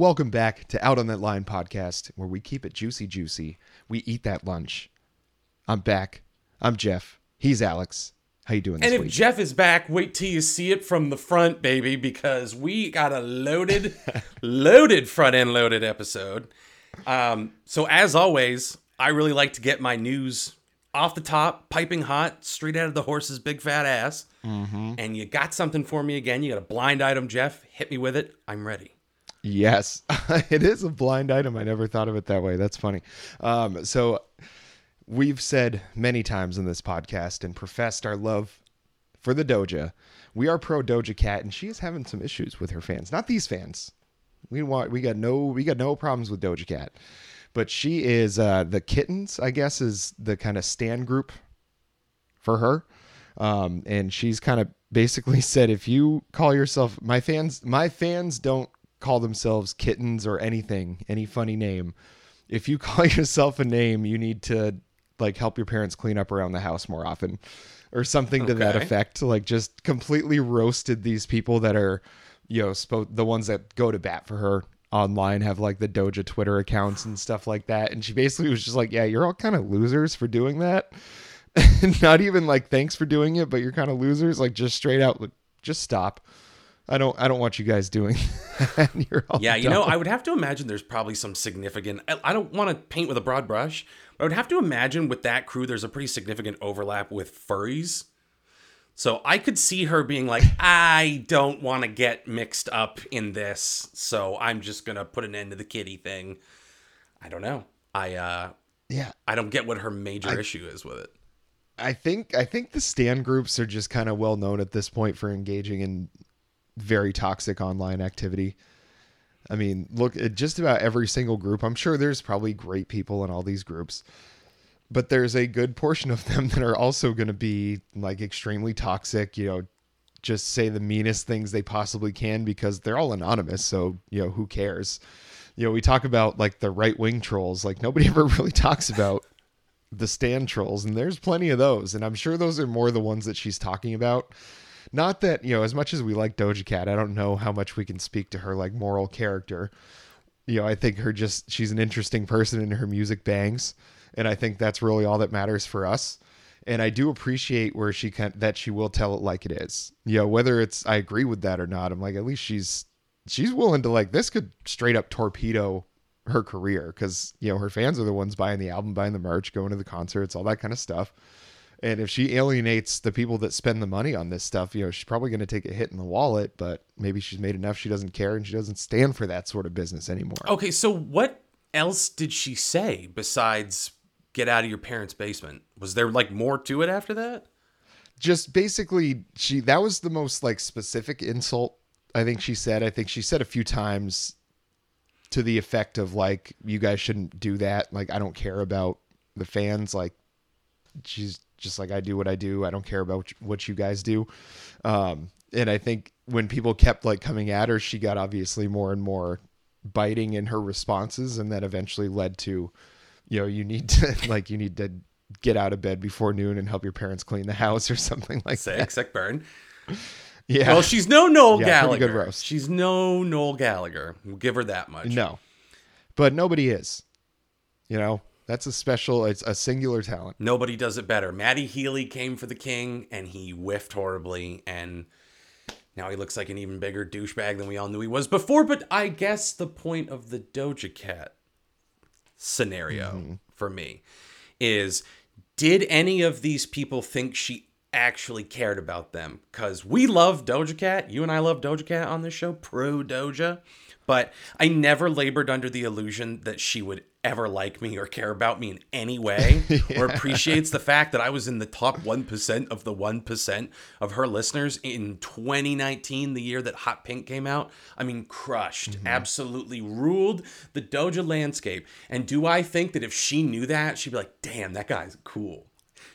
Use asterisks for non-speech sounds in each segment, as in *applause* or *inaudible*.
Welcome back to Out on That Line podcast, where we keep it juicy, juicy. We eat that lunch. I'm back. I'm Jeff. He's Alex. How you doing this And if week? Jeff is back, wait till you see it from the front, baby, because we got a loaded, *laughs* loaded front end loaded episode. Um, so as always, I really like to get my news off the top, piping hot, straight out of the horse's big fat ass. Mm-hmm. And you got something for me again. You got a blind item, Jeff. Hit me with it. I'm ready. Yes, *laughs* it is a blind item. I never thought of it that way. That's funny. Um, so, we've said many times in this podcast and professed our love for the Doja. We are pro Doja Cat, and she is having some issues with her fans. Not these fans. We want. We got no. We got no problems with Doja Cat, but she is uh, the kittens. I guess is the kind of stan group for her. Um, and she's kind of basically *laughs* said, if you call yourself my fans, my fans don't call themselves kittens or anything, any funny name. If you *laughs* call yourself a name, you need to like help your parents clean up around the house more often or something to that effect. Like just completely roasted these people that are, you know, spo- the ones that go to bat for her online have like the Doja Twitter accounts and stuff like that. And she basically was just like, yeah, you're all kind of losers for doing that. *laughs* Not even like thanks for doing it, but you're kind of losers. Like just straight out, like, just stop. I don't. I don't want you guys doing. *laughs* that. You're all Yeah, you know. I would have to imagine there's probably some significant. I, I don't want to paint with a broad brush, but I would have to imagine with that crew, there's a pretty significant overlap with furries. So I could see her being like, *laughs* I don't want to get mixed up in this, so I'm just gonna put an end to the kitty thing. I don't know. I uh yeah. I don't get what her major issue is with it. I think. I think the stan groups are just kind of well known at this point for engaging in very toxic online activity. I mean, look at just about every single group. I'm sure there's probably great people in all these groups, but there's a good portion of them *laughs* that are also going to be like extremely toxic, you know, just say the meanest things they possibly can because they're all anonymous. So, you know, who cares? You know, we talk about like the right wing trolls, like nobody *laughs* ever really talks about the stan trolls, and there's plenty of those. And I'm sure those are more the ones that she's talking about. Not that, you know, as much as we like Doja Cat, I don't know how much we can speak to her like moral character. You know, I think her just she's an interesting person and her music bangs. And I think that's really all that matters for us. And I do appreciate where she can that she will tell it like it is. You know, whether it's I agree with that or not, I'm like, at least she's she's willing to like this could straight up torpedo her career because you know her fans are the ones buying the album, buying the merch, going to the concerts, all that kind of stuff. And if she alienates the people that spend the money on this stuff, you know, she's probably going to take a hit in the wallet, but maybe she's made enough she doesn't care and she doesn't stand for that sort of business anymore. Okay, so what else did she say besides get out of your parents' basement? Was there like more to it after that? Just basically she that was the most like specific insult I think she said. I think she said a few times to the effect of like you guys shouldn't do that. Like I don't care about the fans like she's just like I do what I do. I don't care about what you guys do. Um, and I think when people kept like coming at her, she got obviously more and more biting in her responses, and that eventually led to, you know, you need to *laughs* like you need to get out of bed before noon and help your parents clean the house or *laughs* something like that. Sick, sick burn. Yeah. Well, she's no Noel Yeah, Gallagher. good roast. She's no Noel Gallagher. We'll give her that much. no, but nobody is. You know, that's a special. It's a singular talent. Nobody does it better. Matty Healy came for the king and he whiffed horribly and now he looks like an even bigger douchebag than we all knew he was before. But I guess the point of the Doja Cat scenario Mm-hmm. for me is did any of these people think she actually cared about them? Because we love Doja Cat. You and I love Doja Cat on this show, pro Doja. But I never labored under the illusion that she would ever like me or care about me in any way *laughs* or appreciates the fact that I was in the top 1% of the 1% of her listeners in 2019, the year that Hot Pink came out. I mean, crushed, mm-hmm. absolutely ruled the Doja landscape. And do I think that if she knew that, she'd be like, damn, that guy's cool?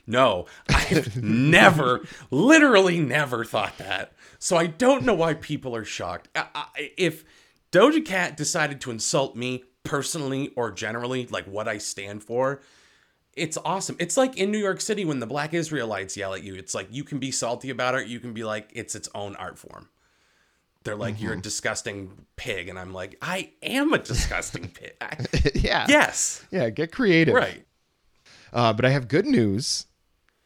No, *laughs* I've never, literally never thought that. So I don't know why people are shocked. I, I, if Doja Cat decided to insult me personally or generally, like what I stand for, it's awesome. It's like in New York City when the black Israelites yell at you. It's like you can be salty about it, you can be like it's its own art form. They're like, "You're a disgusting pig," and I'm like, "I am a disgusting pig." *laughs* I- yeah. yes, Yeah, get creative. right. Uh, but I have good news.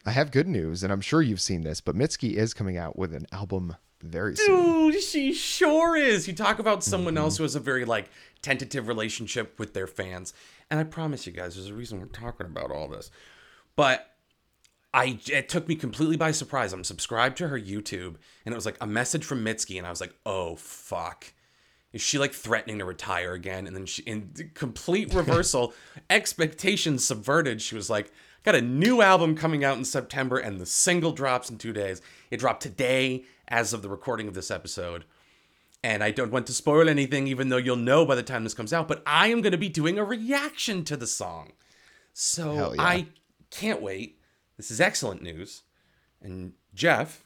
I have good news, and I'm sure you've seen this, but Mitski is coming out with an album very soon. Dude, she sure is. You talk about someone else mm-hmm. who has a very like tentative relationship with their fans, and I promise you guys, there's a reason we're talking about all this. But I it took me completely by surprise. I'm subscribed to her YouTube, and it was like a message from Mitski, and I was like, oh fuck. Is she like threatening to retire again? And then she, in complete *laughs* reversal, expectations subverted. She was like, got a new album coming out in September, and the single drops in two days. It dropped today as of the recording of this episode. And I don't want to spoil anything, even though you'll know by the time this comes out, but I am going to be doing a reaction to the song. So yeah. I can't wait. This is excellent news. And Jeff,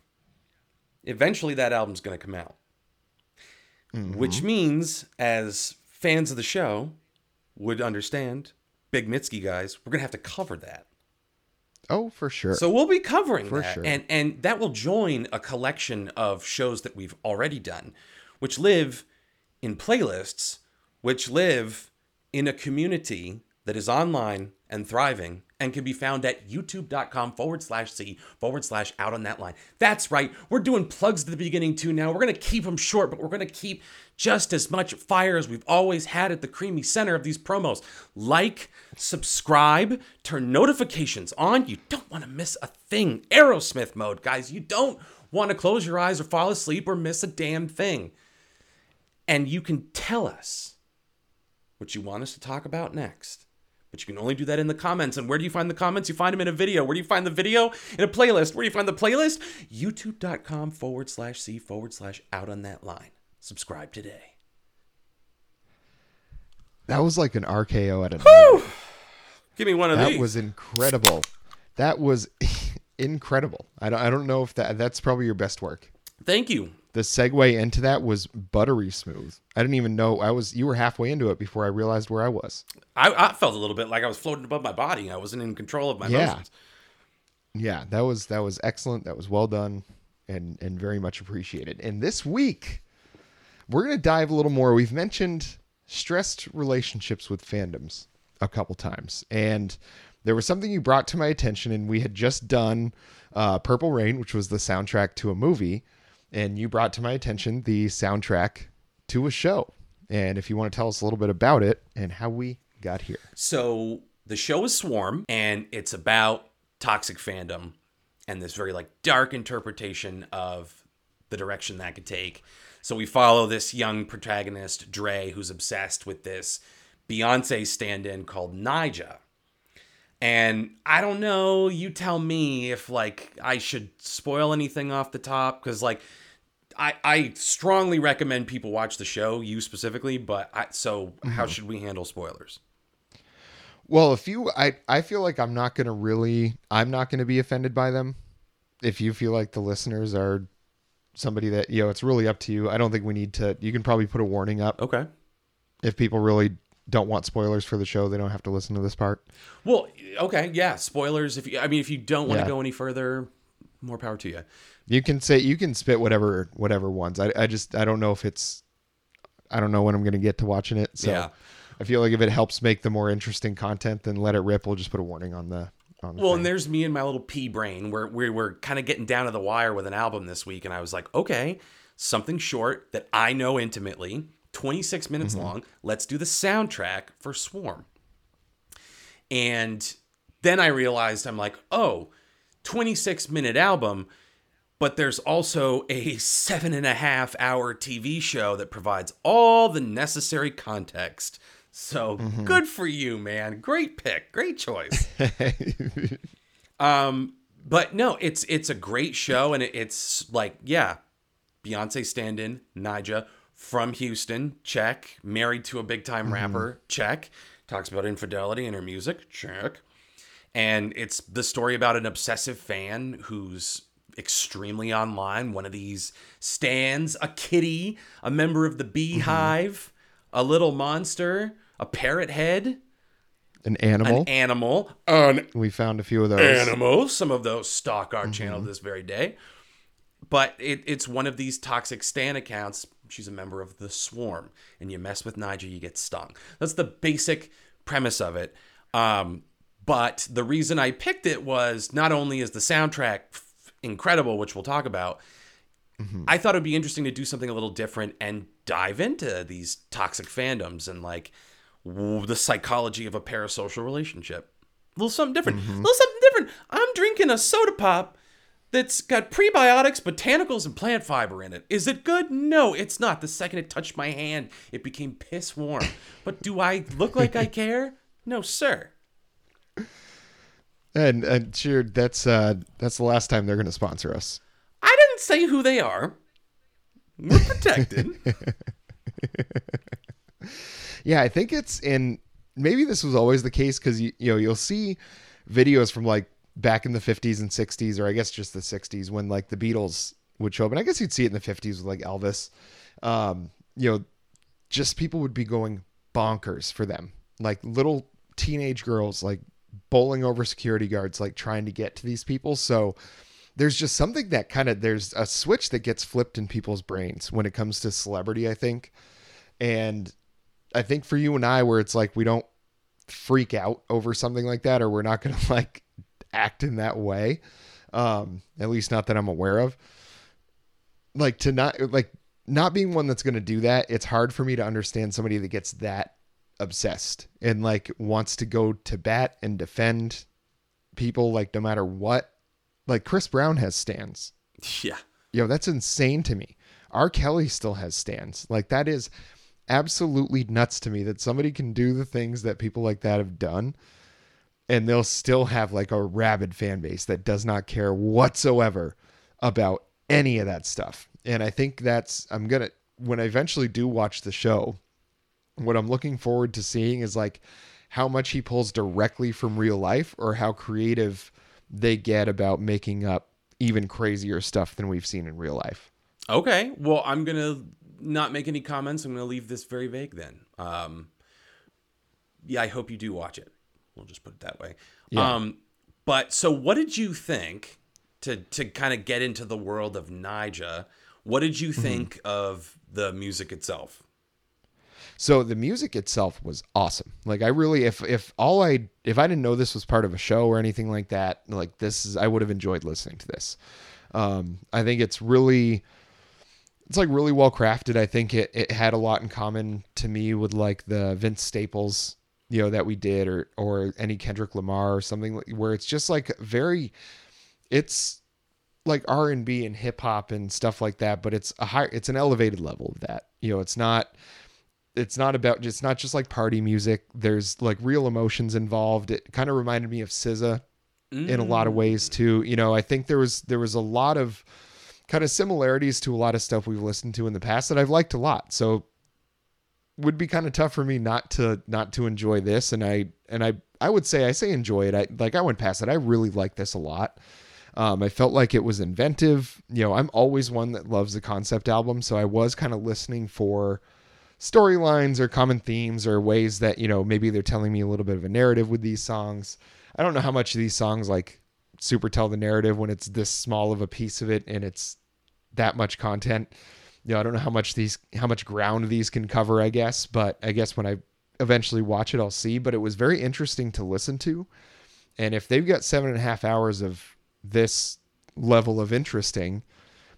eventually that album's going to come out. Mm-hmm. Which means, as fans of the show would understand, Big Mitski guys, we're going to have to cover that. Oh, for sure. So we'll be covering For that, sure. and and that will join a collection of shows that we've already done, which live in playlists, which live in a community that is online and thriving and can be found at youtube.com forward slash c forward slash out on that line. That's right. We're doing plugs at the beginning too now. We're going to keep them short, but we're going to keep just as much fire as we've always had at the creamy center of these promos. Like, subscribe, turn notifications on. You don't want to miss a thing. Aerosmith mode, guys. You don't want to close your eyes or fall asleep or miss a damn thing. And you can tell us what you want us to talk about next. But you can only do that in the comments. And where do you find the comments? You find them in a video. Where do you find the video? In a playlist. Where do you find the playlist? YouTube.com forward slash C forward slash out on that line. Subscribe today. that was like an RKO at a Give me one of That these. That was incredible. That was *laughs* incredible. I don't I don't know if that that's probably your best work. Thank you. The segue into that was buttery smooth. I didn't even know I was you were halfway into it before I realized where I was. I, I felt a little bit like I was floating above my body. I wasn't in control of my Yeah. emotions. Yeah, that was that was excellent. That was well done and and very much appreciated. And this week we're going to dive a little more. We've mentioned stressed relationships with fandoms a couple times. And there was something you brought to my attention and we had just done uh, Purple Rain, which was the soundtrack to a movie, and you brought to my attention the soundtrack to a show. And if you want to tell us a little bit about it and how we got here. So the show is Swarm, and it's about toxic fandom and this very like dark interpretation of the direction that could take. So we follow this young protagonist, Dre, who's obsessed with this Beyonce stand-in called Nija. And I don't know, you tell me if like I should spoil anything off the top cuz like I I strongly recommend people watch the show, you specifically, but I so how should we handle spoilers? Well, if you, I, I feel like I'm not going to really, I'm not going to be offended by them. If you feel like the listeners are somebody that, you know, it's really up to you. I don't think we need to, you can probably put a warning up. Okay. If people really don't want spoilers for the show, they don't have to listen to this part. Well, okay, yeah. Spoilers. If you, I mean, if you don't want to Yeah. go any further, more power to you. You can say, you can spit whatever, whatever ones. I, I just, I don't know if it's, I don't know when I'm going to get to watching it. So Yeah. I feel like if it helps make the more interesting content, then let it rip. We'll just put a warning on the, on the Well, thing. and there's me and my little pea brain where we were kind of getting down to the wire with an album this week, and I was like, okay, something short that I know intimately, 26 minutes mm-hmm. long. Let's do the soundtrack for Swarm. And then I realized I'm like, oh, 26 minute album, but there's also a seven and a half hour TV show that provides all the necessary context. So good for you, man. Great pick. Great choice. *laughs* um, but no, it's it's a great show, and it, it's like, yeah, Beyonce stand-in, Nija from Houston, check. Married to a big time rapper, check. Talks about infidelity in her music, check. And it's the story about an obsessive fan who's extremely online. One of these stands, a kitty, a member of the beehive, a little monster, a parrot head, an animal. an animal, an we found a few of those. Animals. Some of those stalk our channel Mm-hmm. this very day. But it, it's one of these toxic stan accounts. She's a member of the Swarm, and you mess with Nyjah, you get stung. That's the basic premise of it. Um, but the reason I picked it was not only is the soundtrack incredible, which we'll talk about, mm-hmm. I thought it would be interesting to do something a little different and dive into these toxic fandoms and like the psychology of a parasocial relationship. A little something different. A little something different. I'm drinking a soda pop that's got prebiotics, botanicals, and plant fiber in it. Is it good? No, it's not. The second it touched my hand, it became piss warm. But do I look like I *laughs* care? No, sir. And and sure, that's uh that's the last time they're going to sponsor us. I didn't say who they are. We're *laughs* protected. Yeah, I think it's in. Maybe this was always the case because you you know you'll see videos from like back in the 50s and 60s, or I guess just the 60s when like the Beatles would show up, and I guess you'd see it in the 50s with like Elvis. Um, you know, just people would be going bonkers for them, like little teenage girls like bowling over security guards, like trying to get to these people. So there's just something that kind of there's a switch that gets flipped in people's brains when it comes to celebrity, I think. And I think for you and I, where it's like we don't freak out over something like that, or we're not going *laughs* to like act in that way. Um, at least not that I'm aware of. Like to not like not being one that's going to do that. It's hard for me to understand somebody that gets that obsessed and like wants to go to bat and defend people like no matter what. Like Chris Brown has stans yeah. yo, that's insane to me. R. Kelly still has stans. Like that is absolutely nuts to me that somebody can do the things that people like that have done and they'll still have like a rabid fan base that does not care whatsoever about any of that stuff. And I think that's I'm going to when I eventually do watch the show, what I'm looking forward to seeing is like how much he pulls directly from real life or how creative they get about making up even crazier stuff than we've seen in real life. Okay. Well, I'm gonna not make any comments. I'm gonna leave this very vague then. Um, yeah, I hope you do watch it. We'll just put it that way. Yeah. Um, but so, what did you think to to kind of get into the world of Nyjah? What did you think of the music itself? So the music itself was awesome. Like I really if if all I if I didn't know this was part of a show or anything like that, like this is I would have enjoyed listening to this. Um I think it's really it's like really well crafted. I think it it had a lot in common to me with like the Vince Staples, you know, that we did or or any Kendrick Lamar or something where it's just like very it's like R&B and hip hop and stuff like that, but it's a high it's an elevated level of that. You know, it's not it's not about it's not just like party music. There's like real emotions involved. It kind of reminded me of SZA in a lot of ways too. You know, I think there was there was a lot of kind of similarities to a lot of stuff we've listened to in the past that I've liked a lot. So would be kind of tough for me not to not to enjoy this and I and I I would say I say enjoy it. I like I went past it. I really like this a lot. Um, I felt like it was inventive. You know, I'm always one that loves a concept album, so I was kind of listening for storylines or common themes or ways that you know maybe they're telling me a little bit of a narrative with these songs. I don't know how much these songs like super tell the narrative when it's this small of a piece of it and it's that much content. You know, I don't know how much these how much ground these can cover, I guess, but I guess when I eventually watch it I'll see. But it was very interesting to listen to. And if they've got seven and a half hours of this level of interesting,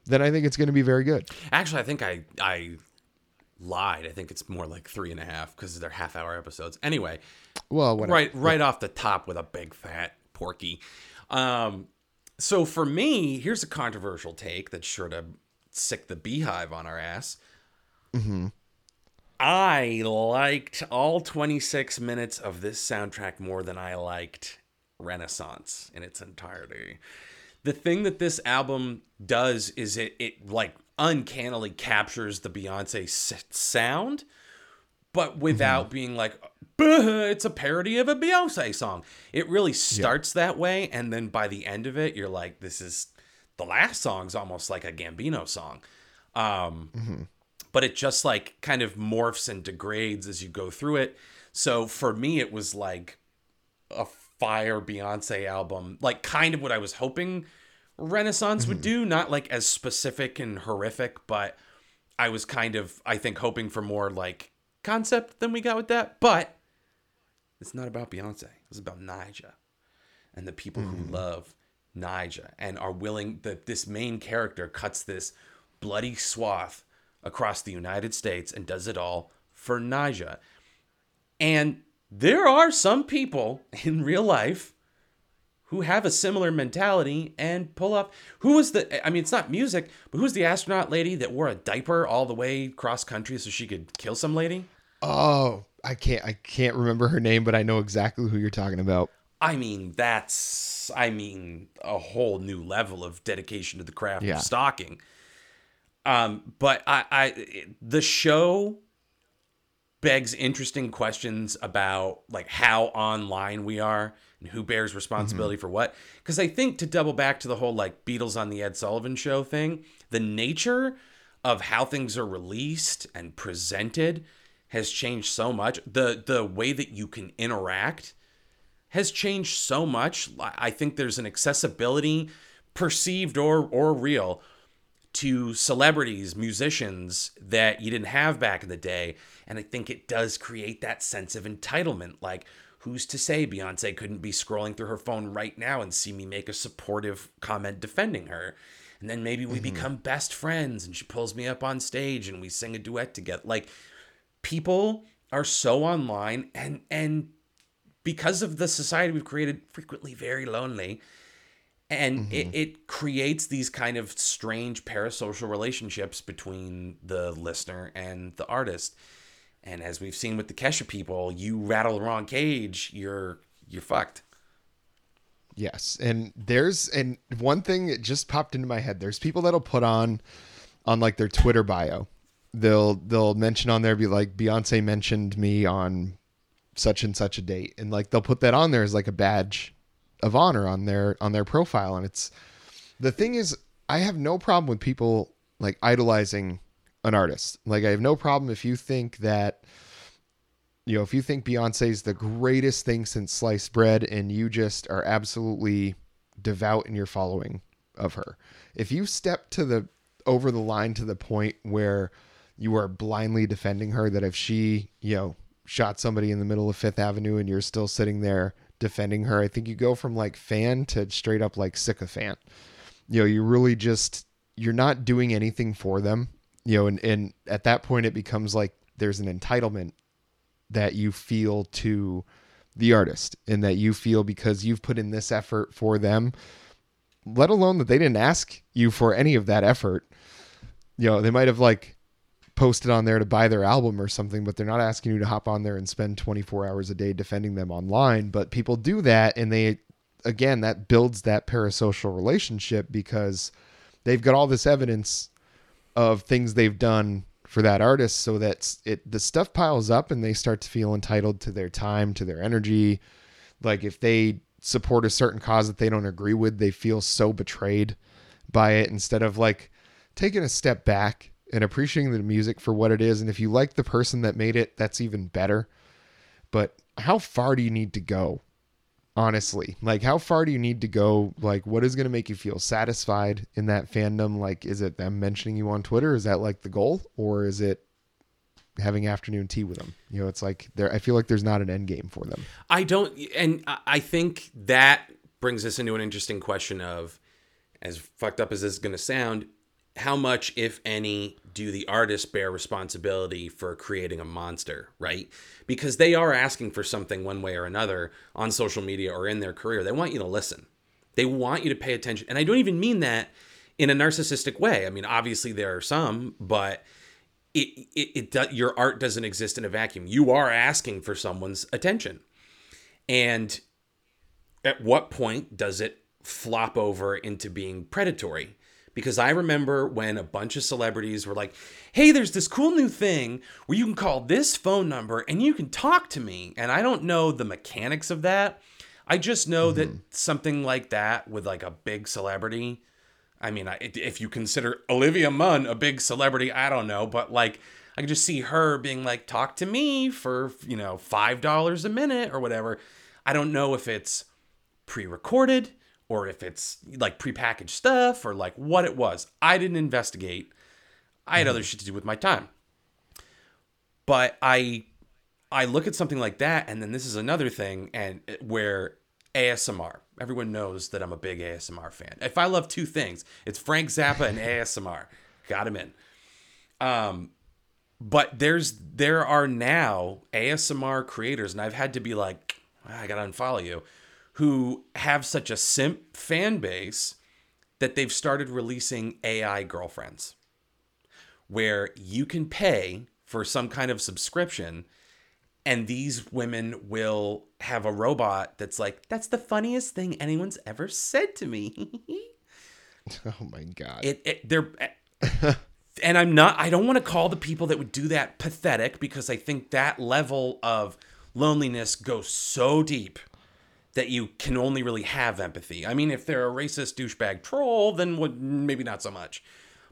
then I think it's going to be very good. Actually, I think I I lied. I think it's more like three and a half because they're half hour episodes. Anyway, Well, whatever. right right off the top with a big fat porky. Um, so for me, here's a controversial take that's sure to sic the beehive on our ass. Mm-hmm. I liked all 26 minutes of this soundtrack more than I liked Renaissance in its entirety. The thing that this album does is it it like uncannily captures the Beyonce sound, but without being like, it's a parody of a Beyonce song. It really starts that way, and then by the end of it, you're like, this is the last song's almost like a Gambino song. Um, But it just like kind of morphs and degrades as you go through it. So for me, it was like a fire Beyonce album, like kind of what I was hoping Renaissance would do, not like as specific and horrific, but I was kind of, I think, hoping for more like concept than we got with that. But it's not about Beyonce. It's about Nyjah and the people mm. who love Nyjah and are willing that this main character cuts this bloody swath across the United States and does it all for Nyjah. And there are some people in real life who have a similar mentality and pull up. Who was the, I mean, it's not music, but who's the astronaut lady that wore a diaper all the way cross country so she could kill some lady? Oh, I can't, I can't remember her name, but I know exactly who you're talking about. I mean, that's, I mean, a whole new level of dedication to the craft yeah. of stalking. Um, but I, I, the show begs interesting questions about like how online we are who bears responsibility mm-hmm. for what. Because I think to double back to the whole like Beatles on the Ed Sullivan show thing, the nature of how things are released and presented has changed so much. The the way that you can interact has changed so much. I think there's an accessibility, perceived or or real, to celebrities, musicians that you didn't have back in the day. And I think it does create that sense of entitlement. Like, who's to say Beyonce couldn't be scrolling through her phone right now and see me make a supportive comment defending her? And then maybe we mm-hmm. become best friends and she pulls me up on stage and we sing a duet together. Like, people are so online and, and, because of the society we've created, frequently very lonely and mm-hmm. it, it creates these kind of strange parasocial relationships between the listener and the artist and as we've seen with the kesha people you rattle the wrong cage you're you're fucked. Yes. And there's and one thing that just popped into my head there's people that'll put on on like their twitter bio. They'll they'll mention on there be like beyonce mentioned me on such and such a date. And like they'll put that on there as like a badge of honor on their on their profile. And it's the thing is I have no problem with people like idolizing an artist. Like I have no problem if you think that you know, if you think Beyonce's the greatest thing since sliced bread and you just are absolutely devout in your following of her. If you step to the over the line to the point where you are blindly defending her that if she, you know, shot somebody in the middle of 5th Avenue and you're still sitting there defending her. I think you go from like fan to straight up like sycophant. You know, you really just you're not doing anything for them. You know, and, and at that point it becomes like there's an entitlement that you feel to the artist and that you feel because you've put in this effort for them, let alone that they didn't ask you for any of that effort. You know, they might have like posted on there to buy their album or something, but they're not asking you to hop on there and spend 24 hours a day defending them online. But people do that, and they, again, that builds that parasocial relationship because they've got all this evidence of things they've done for that artist so that it the stuff piles up and they start to feel entitled to their time to their energy like if they support a certain cause that they don't agree with they feel so betrayed by it instead of like taking a step back and appreciating the music for what it is. And if you like the person that made it, that's even better. But how far do you need to go? Honestly, like how far do you need to go? Like, what is going to make you feel satisfied in that fandom? Like, is it them mentioning you on Twitter? Is that like the goal, or is it having afternoon tea with them? You know, it's like there. I feel like there's not an end game for them. I don't, and I think that brings us into an interesting question of, as fucked up as this is going to sound, how much, if any, do the artists bear responsibility for creating a monster, right? Because they are asking for something one way or another on social media or in their career. They want you to listen, they want you to pay attention. And I don't even mean that in a narcissistic way. I mean, obviously, there are some, but. It, it, it your art doesn't exist in a vacuum. You are asking for someone's attention. And at what point does it flop over into being predatory? Because I remember when a bunch of celebrities were like, hey, there's this cool new thing where you can call this phone number and you can talk to me. And I don't know the mechanics of that. I just know mm-hmm. that something like that with like a big celebrity. I mean, if you consider Olivia Munn a big celebrity, I don't know, but like I can just see her being like, talk to me for, you know, $5 a minute or whatever. I don't know if it's pre recorded or if it's like prepackaged stuff or like what it was. I didn't investigate. I had other shit to do with my time. But I I look at something like that and then this is another thing and where ASMR. Everyone knows that I'm a big ASMR fan. If I love two things, it's Frank Zappa and *laughs* ASMR. Got him in. Um but there's there are now ASMR creators and I've had to be like "Ah, I got to unfollow you who have such a simp fan base that they've started releasing AI girlfriends where you can pay for some kind of subscription and these women will have a robot that's like that's the funniest thing anyone's ever said to me *laughs* Oh my god. it, it they're *laughs* and i'm not i don't want to call the people that would do that pathetic because i think that level of loneliness goes so deep that you can only really have empathy. I mean if they're a racist douchebag troll then would maybe not so much.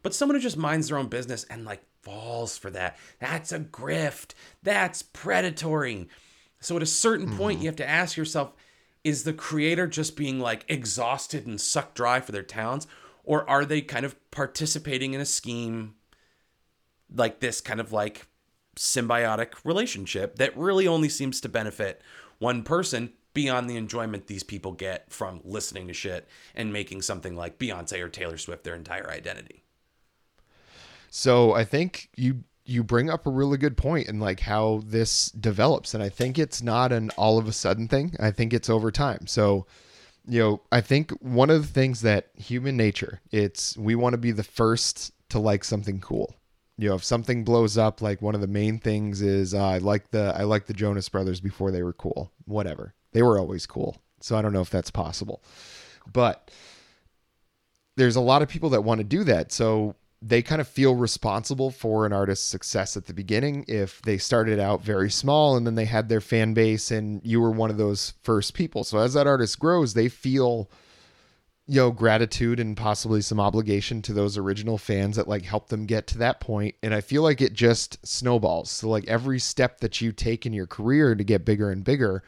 But someone who just minds their own business and like falls for that. That's a grift. That's predatory. So at a certain point mm-hmm. you have to ask yourself is the creator just being like exhausted and sucked dry for their talents? Or are they kind of participating in a scheme like this kind of like symbiotic relationship that really only seems to benefit one person beyond the enjoyment these people get from listening to shit and making something like Beyonce or Taylor Swift their entire identity. So I think you you bring up a really good point in like how this develops, and I think it's not an all of a sudden thing. I think it's over time. So you know, I think one of the things that human nature, it's we want to be the first to like something cool. You know, if something blows up, like one of the main things is uh, I like the I like the Jonas Brothers before they were cool. Whatever, they were always cool. So I don't know if that's possible, but there's a lot of people that want to do that. So they kind of feel responsible for an artist's success at the beginning if they started out very small and then they had their fan base and you were one of those first people. So as that artist grows, they feel you know gratitude and possibly some obligation to those original fans that like helped them get to that point and i feel like it just snowballs so like every step that you take in your career to get bigger and bigger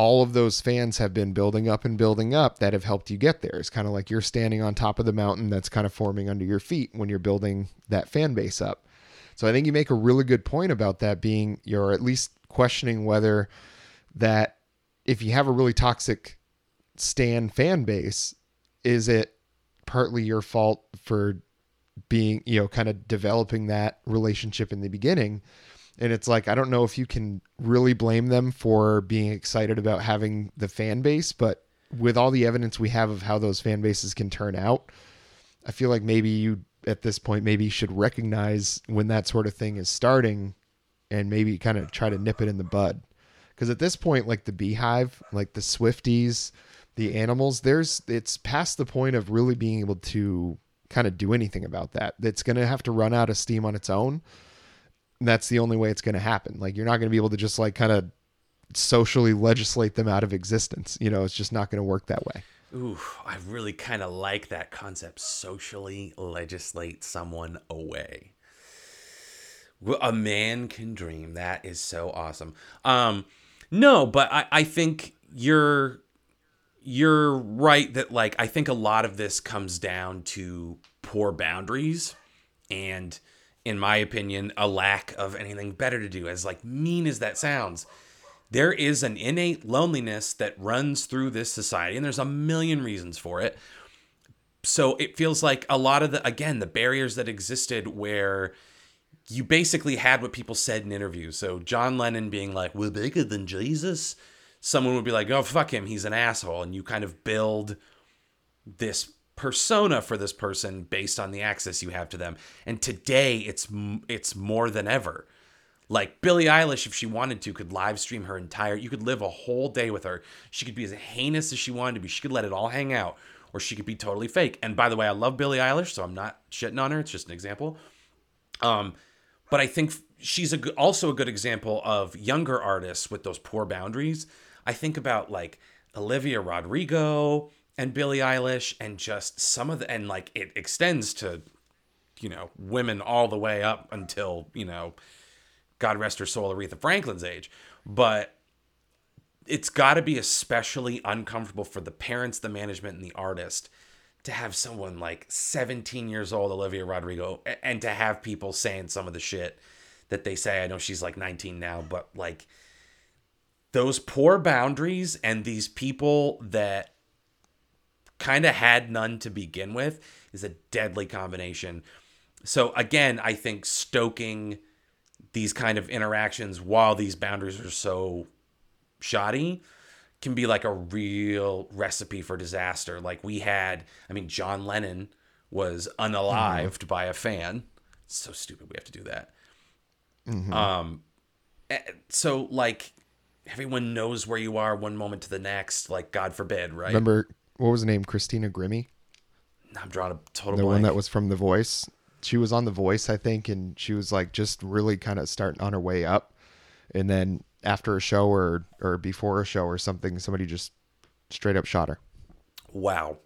all of those fans have been building up and building up that have helped you get there. It's kind of like you're standing on top of the mountain that's kind of forming under your feet when you're building that fan base up. So I think you make a really good point about that being you're at least questioning whether that if you have a really toxic stan fan base, is it partly your fault for being, you know, kind of developing that relationship in the beginning? And it's like, I don't know if you can really blame them for being excited about having the fan base, but with all the evidence we have of how those fan bases can turn out, I feel like maybe you, at this point, maybe should recognize when that sort of thing is starting and maybe kind of try to nip it in the bud. Because at this point, like the beehive, like the Swifties, the animals, there's, it's past the point of really being able to kind of do anything about that. It's going to have to run out of steam on its own that's the only way it's going to happen. Like you're not going to be able to just like kind of socially legislate them out of existence. You know, it's just not going to work that way. Ooh, I really kind of like that concept. Socially legislate someone away. A man can dream. That is so awesome. Um, no, but I, I think you're you're right that like I think a lot of this comes down to poor boundaries and in my opinion, a lack of anything better to do. As like mean as that sounds, there is an innate loneliness that runs through this society, and there's a million reasons for it. So it feels like a lot of the again the barriers that existed where you basically had what people said in interviews. So John Lennon being like, "We're bigger than Jesus." Someone would be like, "Oh fuck him, he's an asshole," and you kind of build this persona for this person based on the access you have to them. And today it's it's more than ever. Like Billie Eilish, if she wanted to, could live stream her entire. You could live a whole day with her. She could be as heinous as she wanted to be. She could let it all hang out, or she could be totally fake. And by the way, I love Billie Eilish, so I'm not shitting on her. It's just an example. Um, but I think she's a also a good example of younger artists with those poor boundaries. I think about like Olivia Rodrigo, and Billie Eilish and just some of the and like it extends to you know women all the way up until you know God rest her soul Aretha Franklin's age but it's got to be especially uncomfortable for the parents the management and the artist to have someone like 17 years old, Olivia Rodrigo, and to have people saying some of the shit that they say. I know she's like 19 now, but like those poor boundaries and these people that kind of had none to begin with is a deadly combination. So again, I think stoking these kind of interactions while these boundaries are so shoddy can be like a real recipe for disaster. Like we had, I mean, John Lennon was unalived by a fan. It's so stupid we have to do that. Um, eh, so like everyone knows where you are one moment to the next. Like God forbid, right? Remember what was her name? Christina Grimmie, I'm drawing a total the blank. one that was from The Voice. She was on The Voice, I think, and she was like just really kind of starting on her way up. And then after a show or or before a show or something, somebody just straight up shot her. wow.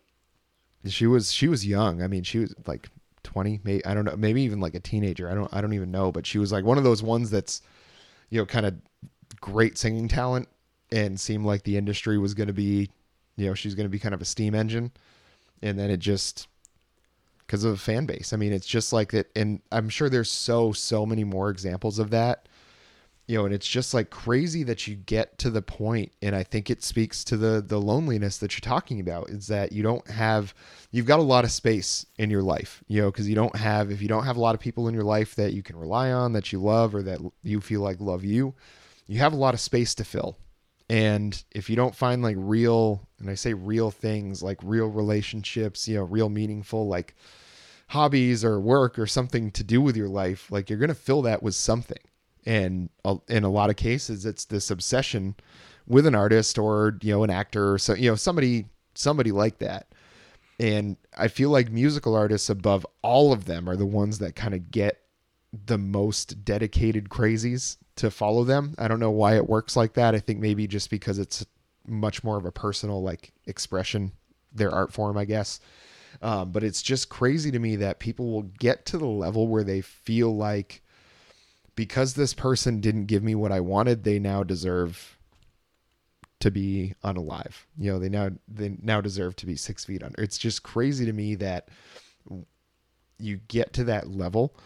She was she was young. I mean, she was like 20, maybe I don't know, maybe even like a teenager. I don't I don't even know, but she was like one of those ones that's you know kind of great singing talent and seemed like the industry was going to be, you know, she's going to be kind of a steam engine. And then it just because of a fan base. I mean, it's just like that. And I'm sure there's so so many more examples of that you know and it's just like crazy that you get to the point and i think it speaks to the the loneliness that you're talking about is that you don't have you've got a lot of space in your life you know because you don't have if you don't have a lot of people in your life that you can rely on that you love or that you feel like love you you have a lot of space to fill and if you don't find like real and i say real things like real relationships you know real meaningful like hobbies or work or something to do with your life like you're going to fill that with something. And in a lot of cases it's this obsession with an artist or you know an actor or so you know somebody somebody like that. And i feel like musical artists above all of them are the ones that kind of get the most dedicated crazies to follow them i don't know why it works like that i think maybe just because it's much more of a personal like expression their art form i guess um, but it's just crazy to me that people will get to the level where they feel like because this person didn't give me what I wanted, they now deserve to be unalive. You know, they now they now deserve to be six feet under. It's just crazy to me that you get to that level.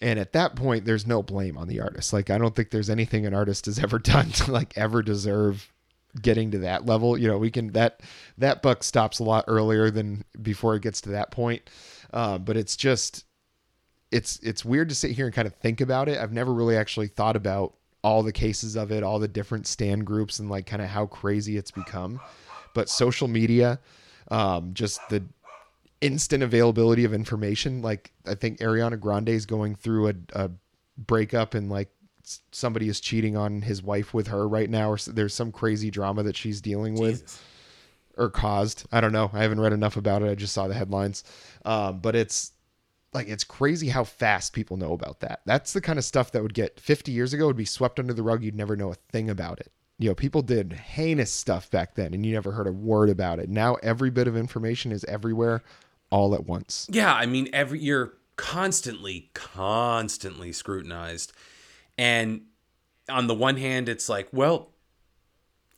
And at that point, there's no blame on the artist. Like, I don't think there's anything an artist has *laughs* ever done to like ever deserve getting to that level. You know, we can that that buck stops a lot earlier than before it gets to that point. Uh, but it's just it's it's weird to sit here and kind of think about it. I've never really actually thought about all the cases of it, all the different stan groups, and like kind of how crazy it's become. But social media, um, just the instant availability of information. Like I think Ariana Grande is going through a, a breakup and like somebody is cheating on his wife with her right now, or there's some crazy drama that she's dealing with Jesus. or caused. I don't know. I haven't read enough about it. I just saw the headlines. Um, but it's like it's crazy how fast people know about that. That's the kind of stuff that would get 50 years ago would be swept under the rug. You'd never know a thing about it. You know, people did heinous stuff back then and you never heard a word about it. Now every bit of information is everywhere all at once. Yeah, I mean, every you're constantly, constantly scrutinized, and on the one hand, it's like, well,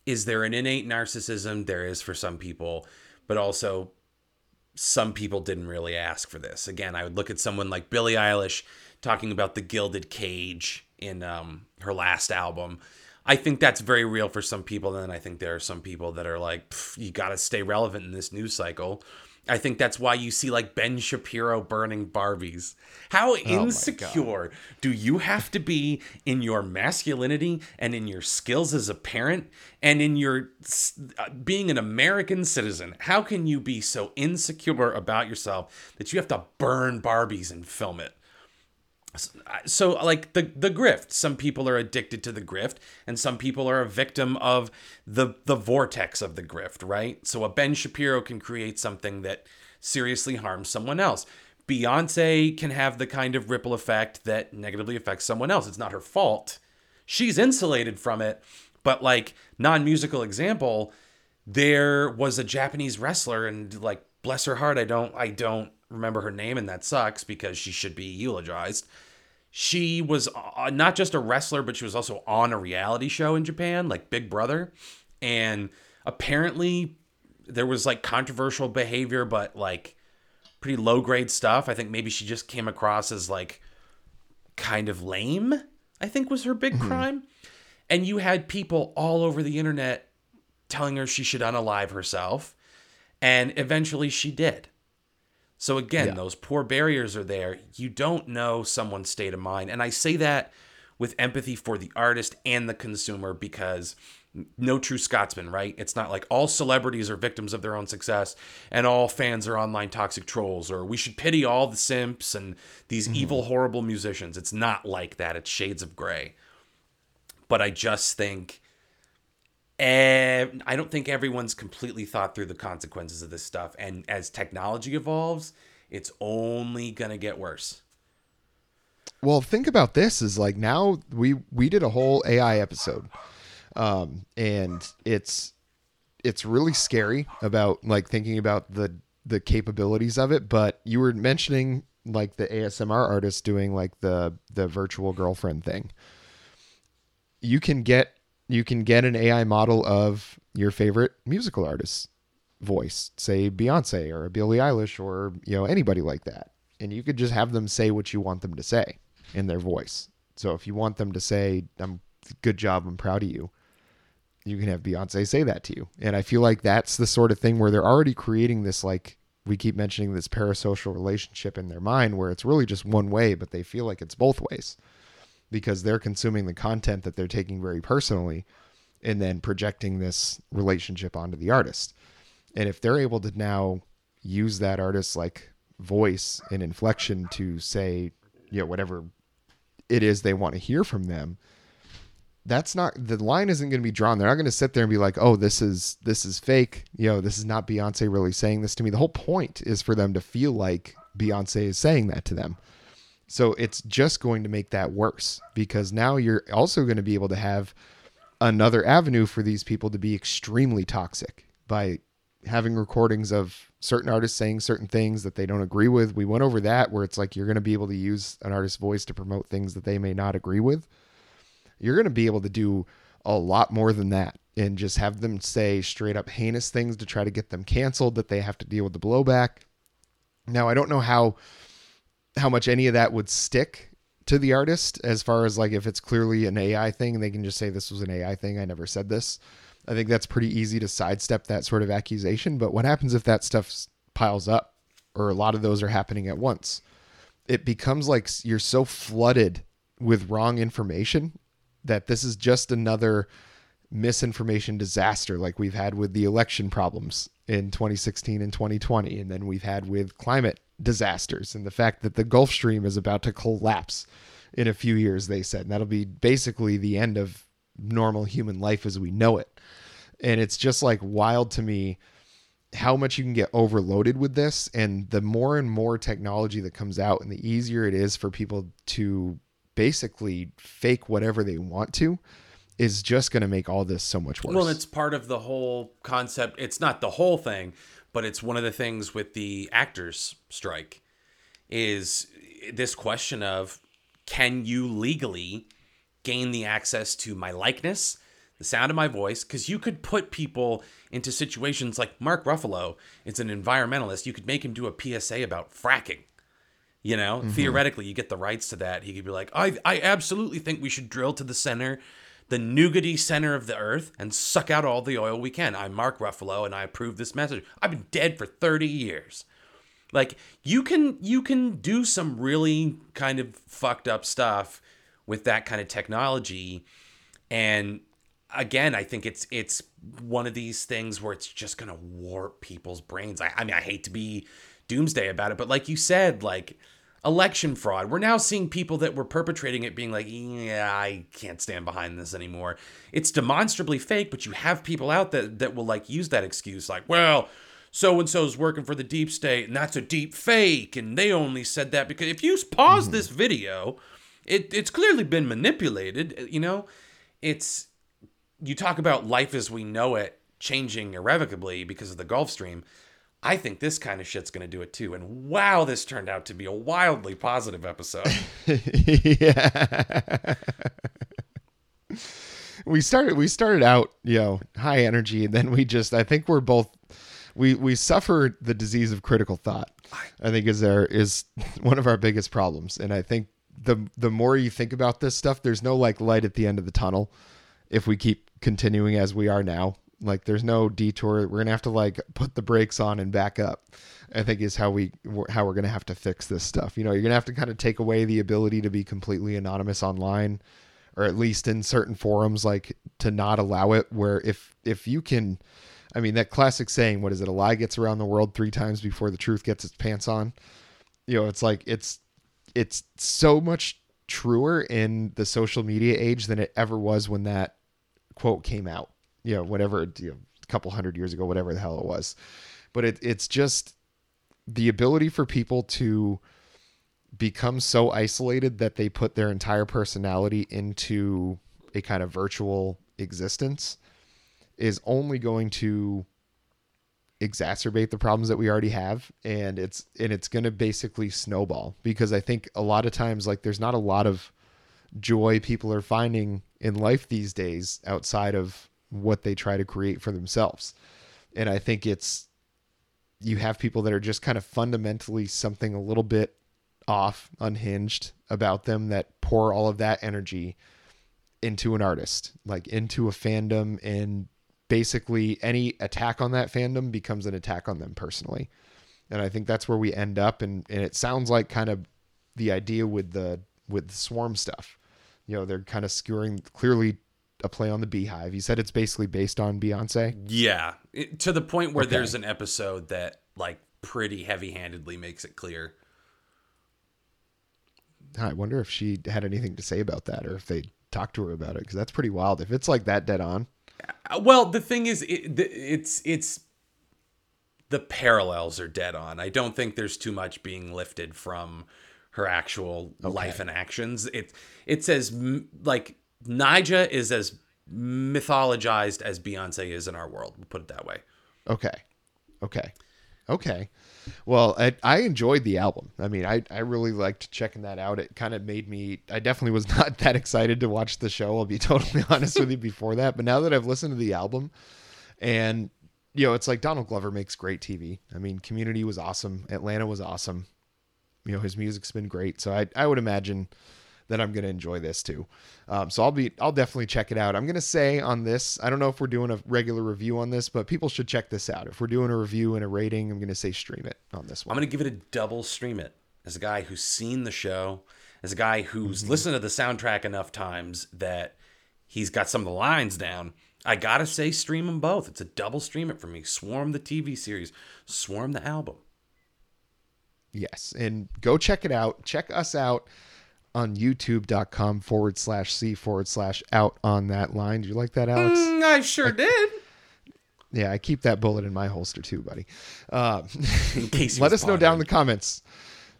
is there an innate narcissism? There is for some people, but also some people didn't really ask for this. Again, I would look at someone like Billie Eilish talking about the gilded cage in um, her last album. I think that's very real for some people. And then I think there are some people that are like, you got to stay relevant in this news cycle. I think that's why you see like Ben Shapiro burning Barbies. How insecure do you have to be in your masculinity and in your skills as a parent and in your uh, being an American citizen? How can you be so insecure about yourself that you have to burn Barbies and film it? So like the the grift. Some people are addicted to the grift and some people are a victim of the the vortex of the grift right? So a ben shapiro can create something that seriously harms someone else. Beyonce can have the kind of ripple effect that negatively affects someone else. It's not her fault. She's insulated from it but like non-musical example there was a japanese wrestler and like bless her heart i don't i don't remember her name and that sucks because she should be eulogized she was uh, not just a wrestler but she was also on a reality show in japan like big brother and apparently there was like controversial behavior but like pretty low grade stuff. I think maybe she just came across as like kind of lame. I think was her big crime. And you had people all over the internet telling her she should unalive herself, and eventually she did. So again, Yeah. those poor barriers are there. You don't know someone's state of mind. And I say that with empathy for the artist and the consumer because no true Scotsman, right? It's not like all celebrities are victims of their own success and all fans are online toxic trolls or we should pity all the simps and these mm-hmm. evil, horrible musicians. It's not like that. It's shades of gray. But I just think eh, I don't think everyone's completely thought through the consequences of this stuff. And as technology evolves, it's only gonna get worse. Well, think about this is like now we we did a whole AI episode. Um and it's it's really scary about like thinking about the the capabilities of it, but you were mentioning like the ASMR artist doing like the the virtual girlfriend thing. You can get you can get an AI model of your favorite musical artist's voice, say Beyonce or Billie Eilish or you know anybody like that. And you could just have them say what you want them to say in their voice. So if you want them to say I'm good job, I'm proud of you, you can have Beyonce say that to you. And I feel like that's the sort of thing where they're already creating this like we keep mentioning this parasocial relationship in their mind where it's really just one way, but they feel like it's both ways because they're consuming the content that they're taking very personally and then projecting this relationship onto the artist. And if they're able to now use that artist's like voice and inflection to say, you know, whatever it is they want to hear from them, that's not the line isn't going to be drawn. They're not going to sit there and be like, "Oh, this is this is fake." You know, this is not Beyonce really saying this to me. The whole point is for them to feel like Beyonce is saying that to them. So it's just going to make that worse because now you're also going to be able to have another avenue for these people to be extremely toxic by having recordings of certain artists saying certain things that they don't agree with. We went over that where it's like you're going to be able to use an artist's voice to promote things that they may not agree with. You're going to be able to do a lot more than that and just have them say straight up heinous things to try to get them canceled that they have to deal with the blowback. Now, I don't know how how much any of that would stick to the artist as far as like if it's clearly an AI thing they can just say this was an AI thing, I never said this. I think that's pretty easy to sidestep that sort of accusation, but what happens if that stuff piles up or a lot of those are happening at once? It becomes like you're so flooded with wrong information that this is just another misinformation disaster like we've had with the election problems in 2016 and 2020 and then we've had with climate disasters and the fact that the Gulf Stream is about to collapse in a few years they said and that'll be basically the end of normal human life as we know it. And it's just like wild to me how much you can get overloaded with this and the more and more technology that comes out and the easier it is for people to basically fake whatever they want to is just going to make all this so much worse. Well, it's part of the whole concept. It's not the whole thing, but it's one of the things with the actors strike is this question of can you legally gain the access to my likeness, the sound of my voice because you could put people into situations like Mark Ruffalo is an environmentalist. You could make him do a PSA about fracking. You know, mm-hmm. theoretically, you get the rights to that. He could be like, I, I absolutely think we should drill to the center, the nougaty center of the earth, and suck out all the oil we can. I'm Mark Ruffalo, and I approve this message. I've been dead for 30 years. Like you can you can do some really kind of fucked up stuff with that kind of technology, and again, I think it's it's one of these things where it's just gonna warp people's brains. I, I mean, I hate to be doomsday about it, but like you said, like election fraud, we're now seeing people that were perpetrating it being like, yeah, I can't stand behind this anymore. It's demonstrably fake, but you have people out that that will like use that excuse, like, well. So and so's working for the deep state, and that's a deep fake, and they only said that because if you pause mm-hmm. this video, it, it's clearly been manipulated. Uh, you know, it's you talk about life as we know it changing irrevocably because of the Gulf Stream. I think this kind of shit's going to do it too. And wow, this turned out to be a wildly positive episode. *laughs* yeah. we started we started out, you know, high energy and then we just I think we're both we we suffer the disease of critical thought. I think is there is one of our biggest problems, and I think the the more you think about this stuff, there's no like light at the end of the tunnel if we keep continuing as we are now. Like there's no detour. We're gonna have to like put the brakes on and back up. I think is how we how we're gonna have to fix this stuff. You know, you're gonna have to kind of take away the ability to be completely anonymous online, or at least in certain forums, like to not allow it. Where if if you can, I mean that classic saying, "What is it? A lie gets around the world three times before the truth gets its pants on." You know, it's like it's it's so much truer in the social media age than it ever was when that quote came out. You know, whatever you know, a couple hundred years ago, whatever the hell it was. But it, it's just the ability for people to become so isolated that they put their entire personality into a kind of virtual existence is only going to exacerbate the problems that we already have and it's and it's going to basically snowball because i think a lot of times like there's not a lot of joy people are finding in life these days outside of what they try to create for themselves and i think it's you have people that are just kind of fundamentally something a little bit off unhinged about them that pour all of that energy into an artist like into a fandom and basically any attack on that fandom becomes an attack on them personally. And I think that's where we end up and, and it sounds like kind of the idea with the with the swarm stuff. You know, they're kind of skewering clearly a play on the beehive. You said it's basically based on Beyonce. Yeah. It, to the point where okay. there's an episode that like pretty heavy-handedly makes it clear. I wonder if she had anything to say about that or if they talked to her about it because that's pretty wild. If it's like that dead on. Uh, well, the thing is, it, it's it's the parallels are dead on. I don't think there's too much being lifted from her actual okay. life and actions. It it says like Ni'Jah is as mythologized as Beyonce is in our world. We'll put it that way. Okay. Okay. Okay. Well, I, I enjoyed the album. I mean, I, I really liked checking that out. It kind of made me, I definitely was *laughs* not that excited to watch the show. I'll be *laughs* totally honest with you before that. But now that I've listened to the album and, you know, it's like Donald Glover makes great TV. I mean, Community was awesome. Atlanta was awesome. You know, his music's been great. So I, I would imagine that I'm going to enjoy this too. Um, so I'll be, I'll definitely check it out. I'm going to say on this, I don't know if we're doing a regular review on this, but people should check this out. If we're doing a review and a rating, I'm going to say stream it on this one. I'm going to give it a double stream it as a guy who's seen the show, as a guy who's mm-hmm. listened to the soundtrack enough times that he's got some of the lines down. I gotta say, stream them both. It's a double stream it for me. Swarm the TV series, Swarm the album. Yes, and go check it out. Check us out on youtube.com forward slash c forward slash out on that line. Do you like that, Alex? Mm, I sure I, did. Yeah, I keep that bullet in my holster too, buddy. Uh, *laughs* in case let us know down in the comments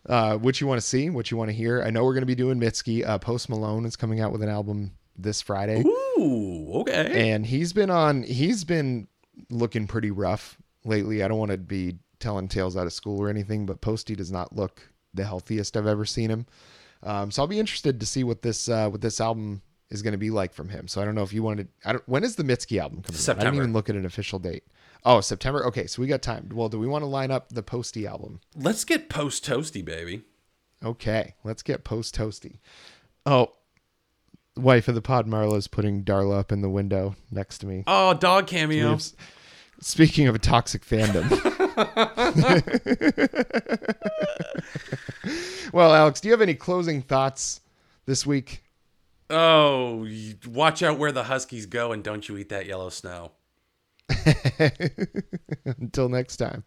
uh, what you want to see, what you want to hear. I know we're going to be doing Mitski. Uh, Post Malone is coming out with an album this Friday. Ooh, okay. And he's been on. He's been looking pretty rough lately. I don't want to be telling tales out of school or anything, but Posty does not look the healthiest I've ever seen him. Um, so I'll be interested to see what this uh, what this album is going to be like from him. So I don't know if you wanted. I don't, when is the Mitski album coming? September. Out? I didn't even look at an official date. Oh, September. Okay, so we got time. Well, do we want to line up the Posty album? Let's get post toasty, baby. Okay, let's get post toasty. Oh, wife of the pod, Marla's putting Darla up in the window next to me. Oh, dog cameo. Speaking of a toxic fandom. *laughs* *laughs* well, Alex, do you have any closing thoughts this week? Oh, watch out where the Huskies go and don't you eat that yellow snow. *laughs* Until next time.